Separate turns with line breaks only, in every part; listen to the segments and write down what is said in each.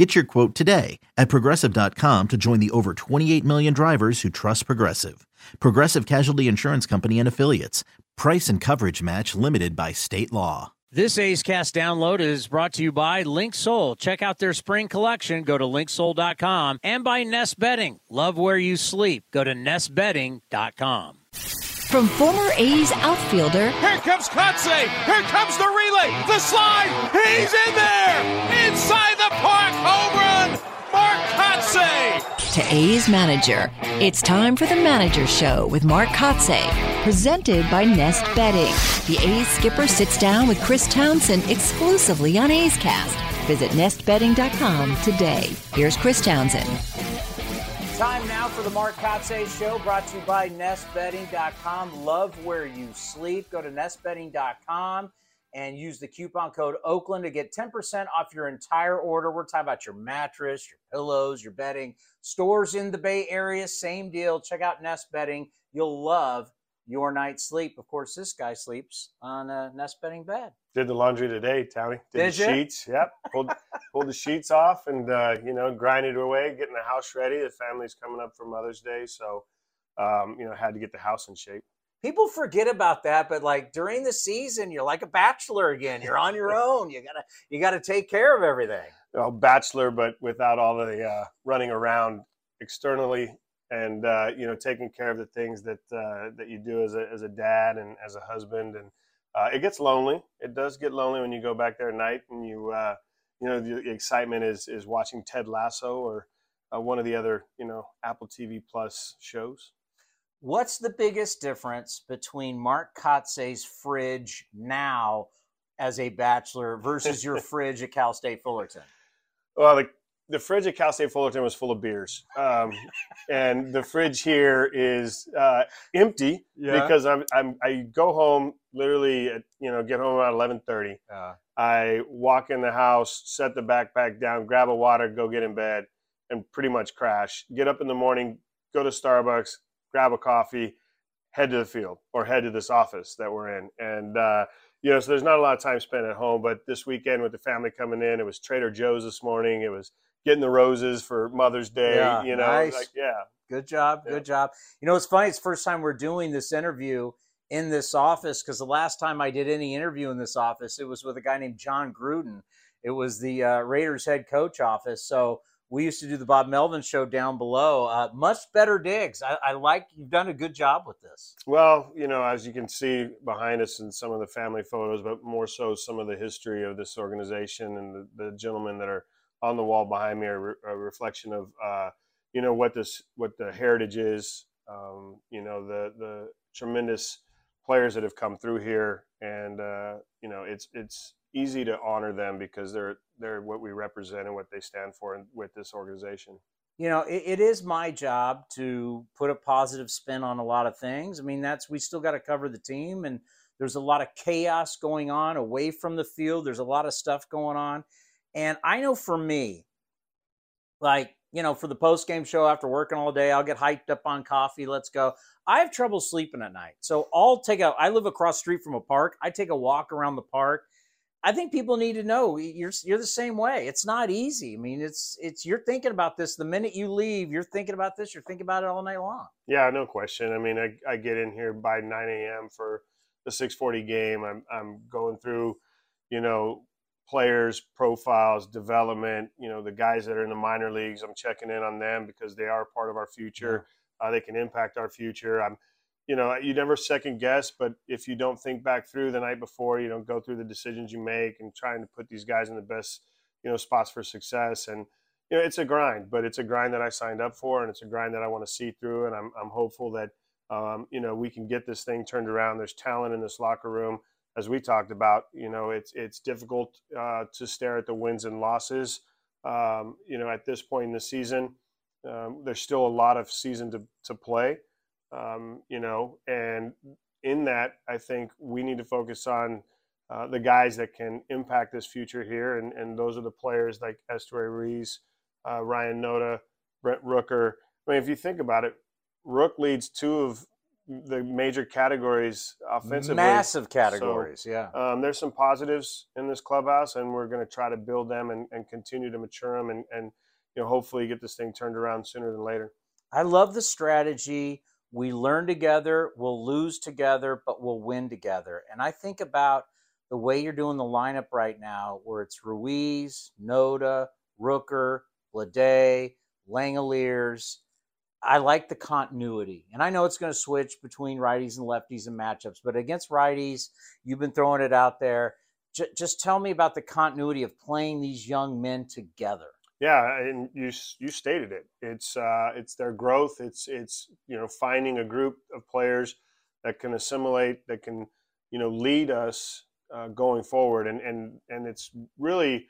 Get your quote today at progressive.com to join the over 28 million drivers who trust Progressive. Progressive Casualty Insurance Company and Affiliates. Price and coverage match limited by state law.
This A's Cast download is brought to you by Linksoul. Check out their spring collection. Go to linksoul.com and by Nest Bedding. Love where you sleep. Go to nestbedding.com.
From former A's outfielder.
Here comes Kotsay. Here comes the relay. The slide. He's in there. Inside the park. Home run. Mark Kotsay.
To A's manager. It's time for the Manager Show with Mark Kotsay. Presented by Nest Bedding. The A's skipper sits down with Chris Townsend exclusively on A's Cast. Visit nestbedding.com today. Here's Chris Townsend.
Time now for the Mark Kotsay Show, brought to you by nestbedding.com. Love where you sleep. Go to nestbedding.com and use the coupon code Oakland to get 10% off your entire order. We're talking about your mattress, your pillows, your bedding. Stores in the Bay Area, same deal. Check out Nest Bedding. You'll love your night's sleep. Of course, this guy sleeps on a Nest Bedding bed.
Did the laundry today, Towny.
Did
Did, the sheets. Yep. Pulled, pulled the sheets off and, uh, you know, grinded away, getting the house ready. The family's coming up for Mother's Day. So, um, you know, had to get the house in shape.
People forget about that, but like during the season, you're like a bachelor again. You're on your own. You gotta you gotta take care of everything.
Well, bachelor, but without all the uh, running around externally and, uh, you know, taking care of the things that uh, that you do as a, as a dad and as a husband. And uh, it gets lonely. It does get lonely when you go back there at night and you, uh, you know, the, excitement is, is watching Ted Lasso or uh, one of the other, you know, Apple TV Plus shows.
What's the biggest difference between Mark Kotsay's fridge now as a bachelor versus your fridge at Cal State Fullerton?
Well, the, the fridge at Cal State Fullerton was full of beers, um, and the fridge here is uh, empty
Yeah.
because I'm, I'm I go home literally at, you know get home around eleven thirty.
Uh,
I walk in the house, set the backpack down, grab a water, go get in bed, and pretty much crash. Get up in the morning, go to Starbucks, grab a coffee, head to the field or head to this office that we're in, and. Uh, you know, so there's not a lot of time spent at home, but this weekend with the family coming in, it was Trader Joe's this morning. It was getting the roses for Mother's Day.
Yeah,
you know,
nice.
like yeah,
good job,
Yeah.
good job. You know, it's funny. It's the first time we're doing this interview in this office because the last time I did any interview in this office, it was with a guy named Jon Gruden. It was the uh, Raiders head coach office. So we used to do the Bob Melvin show down below. Uh, much better digs. I, I like you've done a good job with this.
Well, you know, as you can see behind us in some of the family photos, but more so some of the history of this organization and the, the gentlemen that are on the wall behind me are re- a reflection of, uh, you know, what this, what the heritage is. Um, you know, the the tremendous players that have come through here, and uh, you know, it's it's easy to honor them because they're they're what we represent and what they stand for with this organization.
you know it, it is my job to put a positive spin on a lot of things i mean that's we still got to cover the team and there's a lot of chaos going on away from the field there's a lot of stuff going on and i know for me like you know for the post game show after working all day i'll get hyped up on coffee let's go i have trouble sleeping at night so i'll take a i live across street from a park i take a walk around the park I think people need to know you're you're the same way. It's not easy. I mean, it's it's you're thinking about this the minute you leave. You're thinking about this. You're thinking about it all night long.
Yeah, no question. I mean, I, I get in here by 9 a.m. for the 6:40 game. I'm I'm going through, you know, players profiles, development. You know, the guys that are in the minor leagues. I'm checking in on them because they are part of our future. Uh, they can impact our future. I'm, you know, you never second guess, but if you don't think back through the night before, you don't go through the decisions you make and trying to put these guys in the best, you know, spots for success. And you know, it's a grind, but it's a grind that I signed up for, and it's a grind that I want to see through. And I'm I'm hopeful that um, you know we can get this thing turned around. There's talent in this locker room, as we talked about. You know, it's it's difficult uh, to stare at the wins and losses. Um, you know, at this point in the season, um, there's still a lot of season to to play. Um, you know, and in that, I think we need to focus on uh, the guys that can impact this future here, and, and those are the players like Esteury Ruiz, uh, Ryan Noda, Brent Rooker. I mean, if you think about it, Rook leads two of the major categories offensively.
Massive categories, so, yeah.
Um, there's some positives in this clubhouse, and we're going to try to build them and, and continue to mature them, and, and you know hopefully get this thing turned around sooner than later.
I love the strategy. We learn together, we'll lose together, but we'll win together. And I think about the way you're doing the lineup right now, where it's Ruiz, Noda, Rooker, Bleday, Langeliers. I like the continuity. And I know it's going to switch between righties and lefties and matchups, but against righties, you've been throwing it out there. J- just tell me about the continuity of playing these young men together.
Yeah, and you you stated it. It's uh, it's their growth. It's it's you know finding a group of players that can assimilate, that can you know lead us uh, going forward, and and and it's really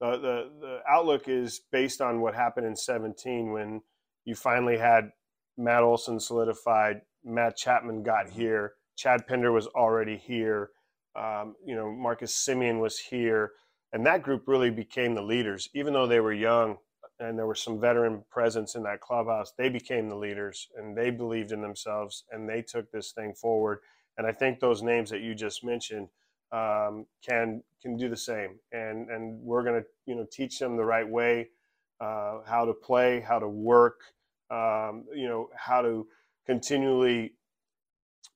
the, the the outlook is based on what happened in 17 when you finally had Matt Olson solidified, Matt Chapman got here, Chad Pinder was already here, um, you know Marcus Semien was here, and that group really became the leaders, even though they were young and there was some veteran presence in that clubhouse. They became the leaders and they believed in themselves and they took this thing forward. And I think those names that you just mentioned um, can can do the same. And and we're going to you know teach them the right way, uh, how to play, how to work, um, you know how to continually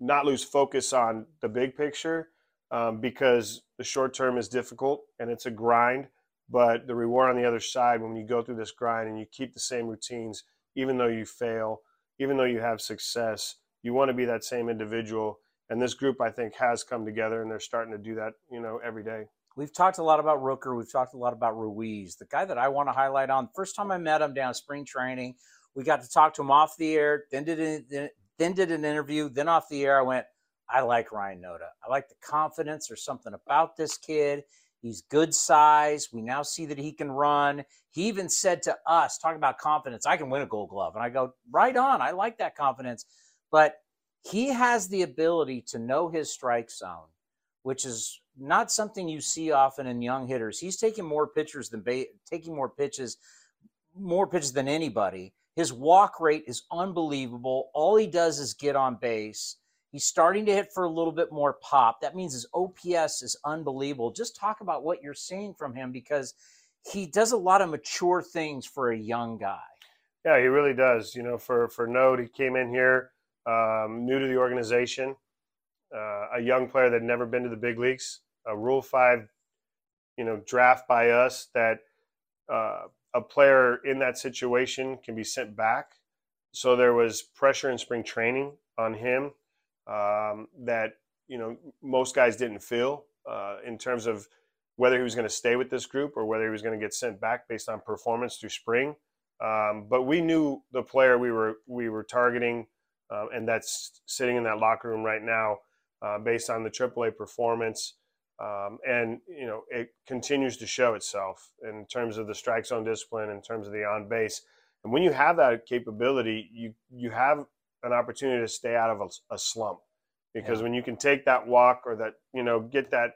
not lose focus on the big picture um, because the short term is difficult and it's a grind. But the reward on the other side, when you go through this grind and you keep the same routines, even though you fail, even though you have success, you want to be that same individual and this group I think has come together and they're starting to do that, you know, every day.
We've talked a lot about Rooker. We've talked a lot about Ruiz. The guy that I want to highlight on, first time I met him down spring training, we got to talk to him off the air, then did, then did an interview, then off the air, I went, I like Ryan Noda. I like the confidence. or something about this kid. He's good size. We now see that he can run. He even said to us, talking about confidence, I can win a gold glove. And I go, right on. I like that confidence. But he has the ability to know his strike zone, which is not something you see often in young hitters. He's taking more pitchers than ba- taking more pitches, more pitches than anybody. His walk rate is unbelievable. All he does is get on base. He's starting to hit for a little bit more pop. That means his OPS is unbelievable. Just talk about what you're seeing from him because he does a lot of mature things for a young guy.
Yeah, he really does. You know, for for Node, he came in here um, new to the organization, uh, a young player that had never been to the big leagues, a Rule Five, you know, draft by us that uh, a player in that situation can be sent back. So there was pressure in spring training on him um, that you know most guys didn't feel uh, in terms of whether he was going to stay with this group or whether he was going to get sent back based on performance through spring. Um, but we knew the player we were we were targeting uh, and that's sitting in that locker room right now uh, based on the AAA performance. Um, and you know it continues to show itself in terms of the strike zone discipline, in terms of the on base. And when you have that capability, you you have an opportunity to stay out of a, a slump because yeah. when you can take that walk or that you know get that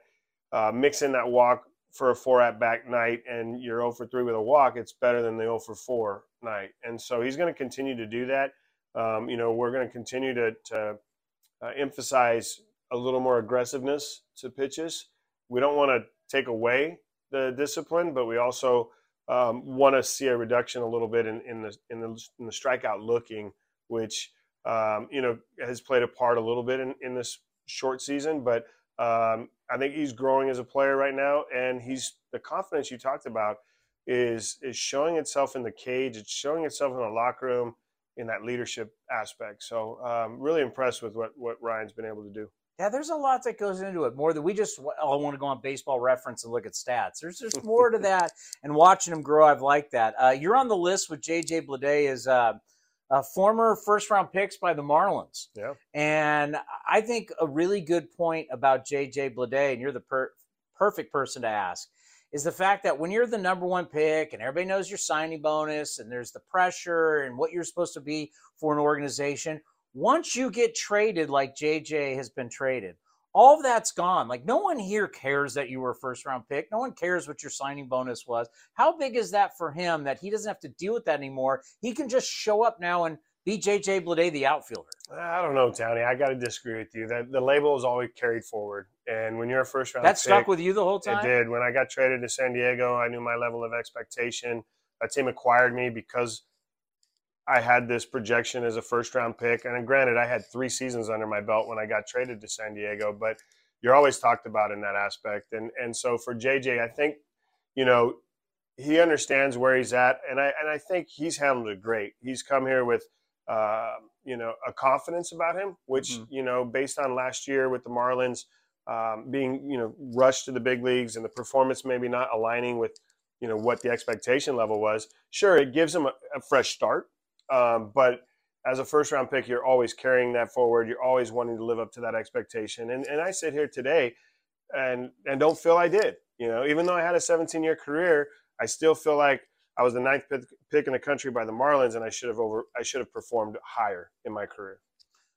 uh, mix in that walk for a four at back night and you're 0 for 3 with a walk, it's better than the 0 for 4 night. And so he's going to continue to do that. Um, you know, we're going to continue to, to uh, emphasize a little more aggressiveness to pitches. We don't want to take away the discipline, but we also um, want to see a reduction a little bit in, in, the, in, the, in the strikeout looking, which um, you know has played a part a little bit in, in this short season. But um, I think he's growing as a player right now, and he's the confidence you talked about is is showing itself in the cage. It's showing itself in the locker room in that leadership aspect. So um, really impressed with what what Ryan's been able to do.
Yeah, there's a lot that goes into it. More than we just I want to go on Baseball Reference and look at stats. There's just more to that. And watching him grow, I've liked that. Uh, you're on the list with JJ Bleday as uh, a former first round picks by the Marlins.
Yeah,
and I think a really good point about JJ Bleday, and you're the per- perfect person to ask is the fact that when you're the number one pick and everybody knows your signing bonus and there's the pressure and what you're supposed to be for an organization, once you get traded like JJ has been traded, all of that's gone. Like no one here cares that you were a first round pick. No one cares what your signing bonus was. How big is that for him that he doesn't have to deal with that anymore? He can just show up now and be JJ Bleday, the outfielder.
I don't know, Towny. I got to disagree with you. That the label is always carried forward, and when you're a first round,
that
pick,
stuck with you the whole time.
It did. When I got traded to San Diego, I knew my level of expectation. That team acquired me because I had this projection as a first round pick. And granted, I had three seasons under my belt when I got traded to San Diego, but you're always talked about in that aspect. And and so for JJ, I think, you know, he understands where he's at, and I and I think he's handled it great. He's come here with, uh, you know, a confidence about him, which mm-hmm. you know, based on last year with the Marlins um, being you know rushed to the big leagues and the performance maybe not aligning with you know what the expectation level was. Sure, it gives him a, a fresh start, um, but as a first round pick, you're always carrying that forward. You're always wanting to live up to that expectation. And and I sit here today and and don't feel I did. You know, even though I had a 17 year career, I still feel like I was the ninth pick in the country by the Marlins, and I should have over I should have performed higher in my career.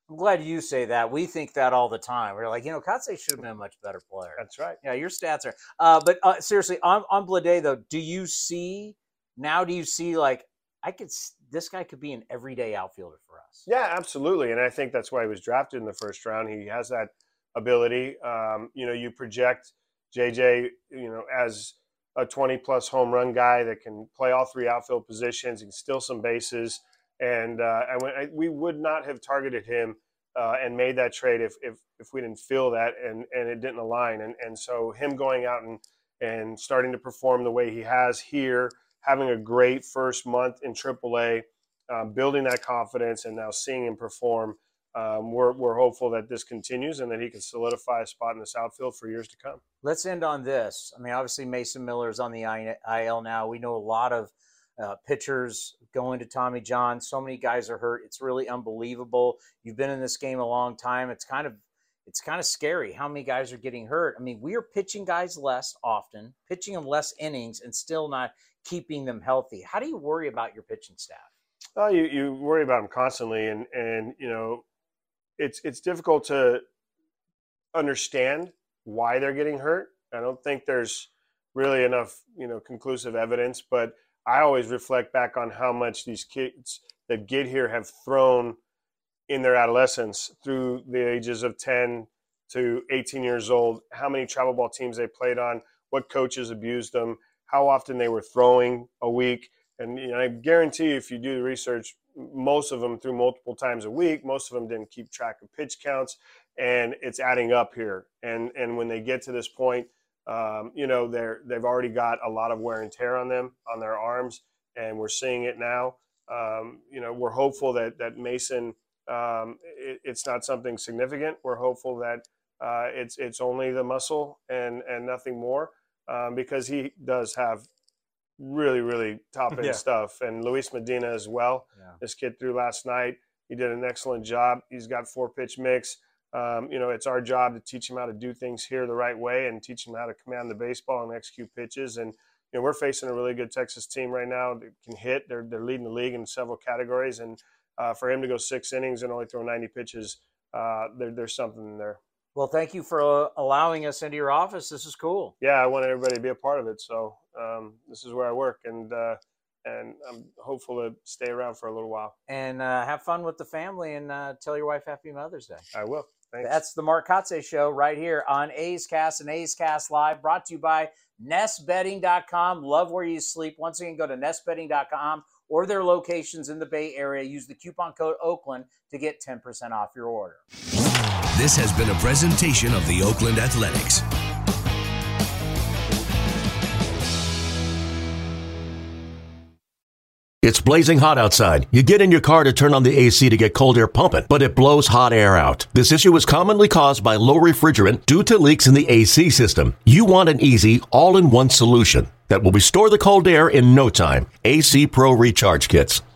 I'm glad you say that. We think that all the time. We're like, you know, Kotsay should have been a much better player.
That's right.
Yeah, your stats are. Uh, but uh, seriously, on on Bleday though, do you see now? Do you see like I could this guy could be an everyday outfielder for us.
Yeah, absolutely, and I think that's why he was drafted in the first round. He has that ability. Um, you know, you project JJ, you know, as a 20 plus home run guy that can play all three outfield positions and steal some bases. And uh, I, we would not have targeted him uh, and made that trade if, if, if we didn't feel that and, and it didn't align. And, and so him going out and, and starting to perform the way he has here – having a great first month in AAA, um, building that confidence, and now seeing him perform. Um, we're, we're hopeful that this continues and that he can solidify a spot in this outfield for years to come.
Let's end on this. I mean, obviously, Mason Miller is on the IL now. We know a lot of uh, pitchers going to Tommy John. So many guys are hurt. It's really unbelievable. You've been in this game a long time. It's kind of it's kind of scary how many guys are getting hurt. I mean, we are pitching guys less often, pitching them less innings, and still not keeping them healthy. How do you worry about your pitching staff?
Well, you, you worry about them constantly, and and you know, it's it's difficult to understand why they're getting hurt. I don't think there's really enough you know conclusive evidence, but I always reflect back on how much these kids that get here have thrown in their adolescence through the ages of 10 to 18 years old, how many travel ball teams they played on, what coaches abused them, how often they were throwing a week. And I guarantee if you do the research, most of them threw multiple times a week. Most of them didn't keep track of pitch counts, and it's adding up here. And and when they get to this point, um, you know, they're they've already got a lot of wear and tear on them on their arms, and we're seeing it now. Um, you know, we're hopeful that that Mason, um, it, it's not something significant. We're hopeful that uh, it's it's only the muscle and and nothing more um, because he does have really, really top end yeah. stuff. And Luis Medina as well. Yeah. This kid threw last night. He did an excellent job. He's got four pitch mix. Um, you know, it's our job to teach him how to do things here the right way and teach him how to command the baseball and execute pitches. And you know, we're facing a really good Texas team right now that can hit. They're they're leading the league in several categories, and uh, for him to go six innings and only throw 90 pitches, uh, there, there's something there.
Well, thank you for uh, allowing us into your office. This is cool.
Yeah, I wanted everybody to be a part of it. So um, this is where I work, and uh, and I'm hopeful to stay around for a little while.
And uh, have fun with the family, and uh, tell your wife Happy Mother's Day.
I will. Thanks.
That's the Mark Kotsay Show right here on A's Cast and A's Cast Live, brought to you by NestBedding.com. Love where you sleep. Once again, go to NestBedding.com or their locations in the Bay Area. Use the coupon code Oakland to get 10% off your order.
This has been a presentation of the Oakland Athletics. It's blazing hot outside. You get in your car to turn on the AC to get cold air pumping, but it blows hot air out. This issue is commonly caused by low refrigerant due to leaks in the AC system. You want an easy, all in one solution that will restore the cold air in no time. AC Pro Recharge Kits.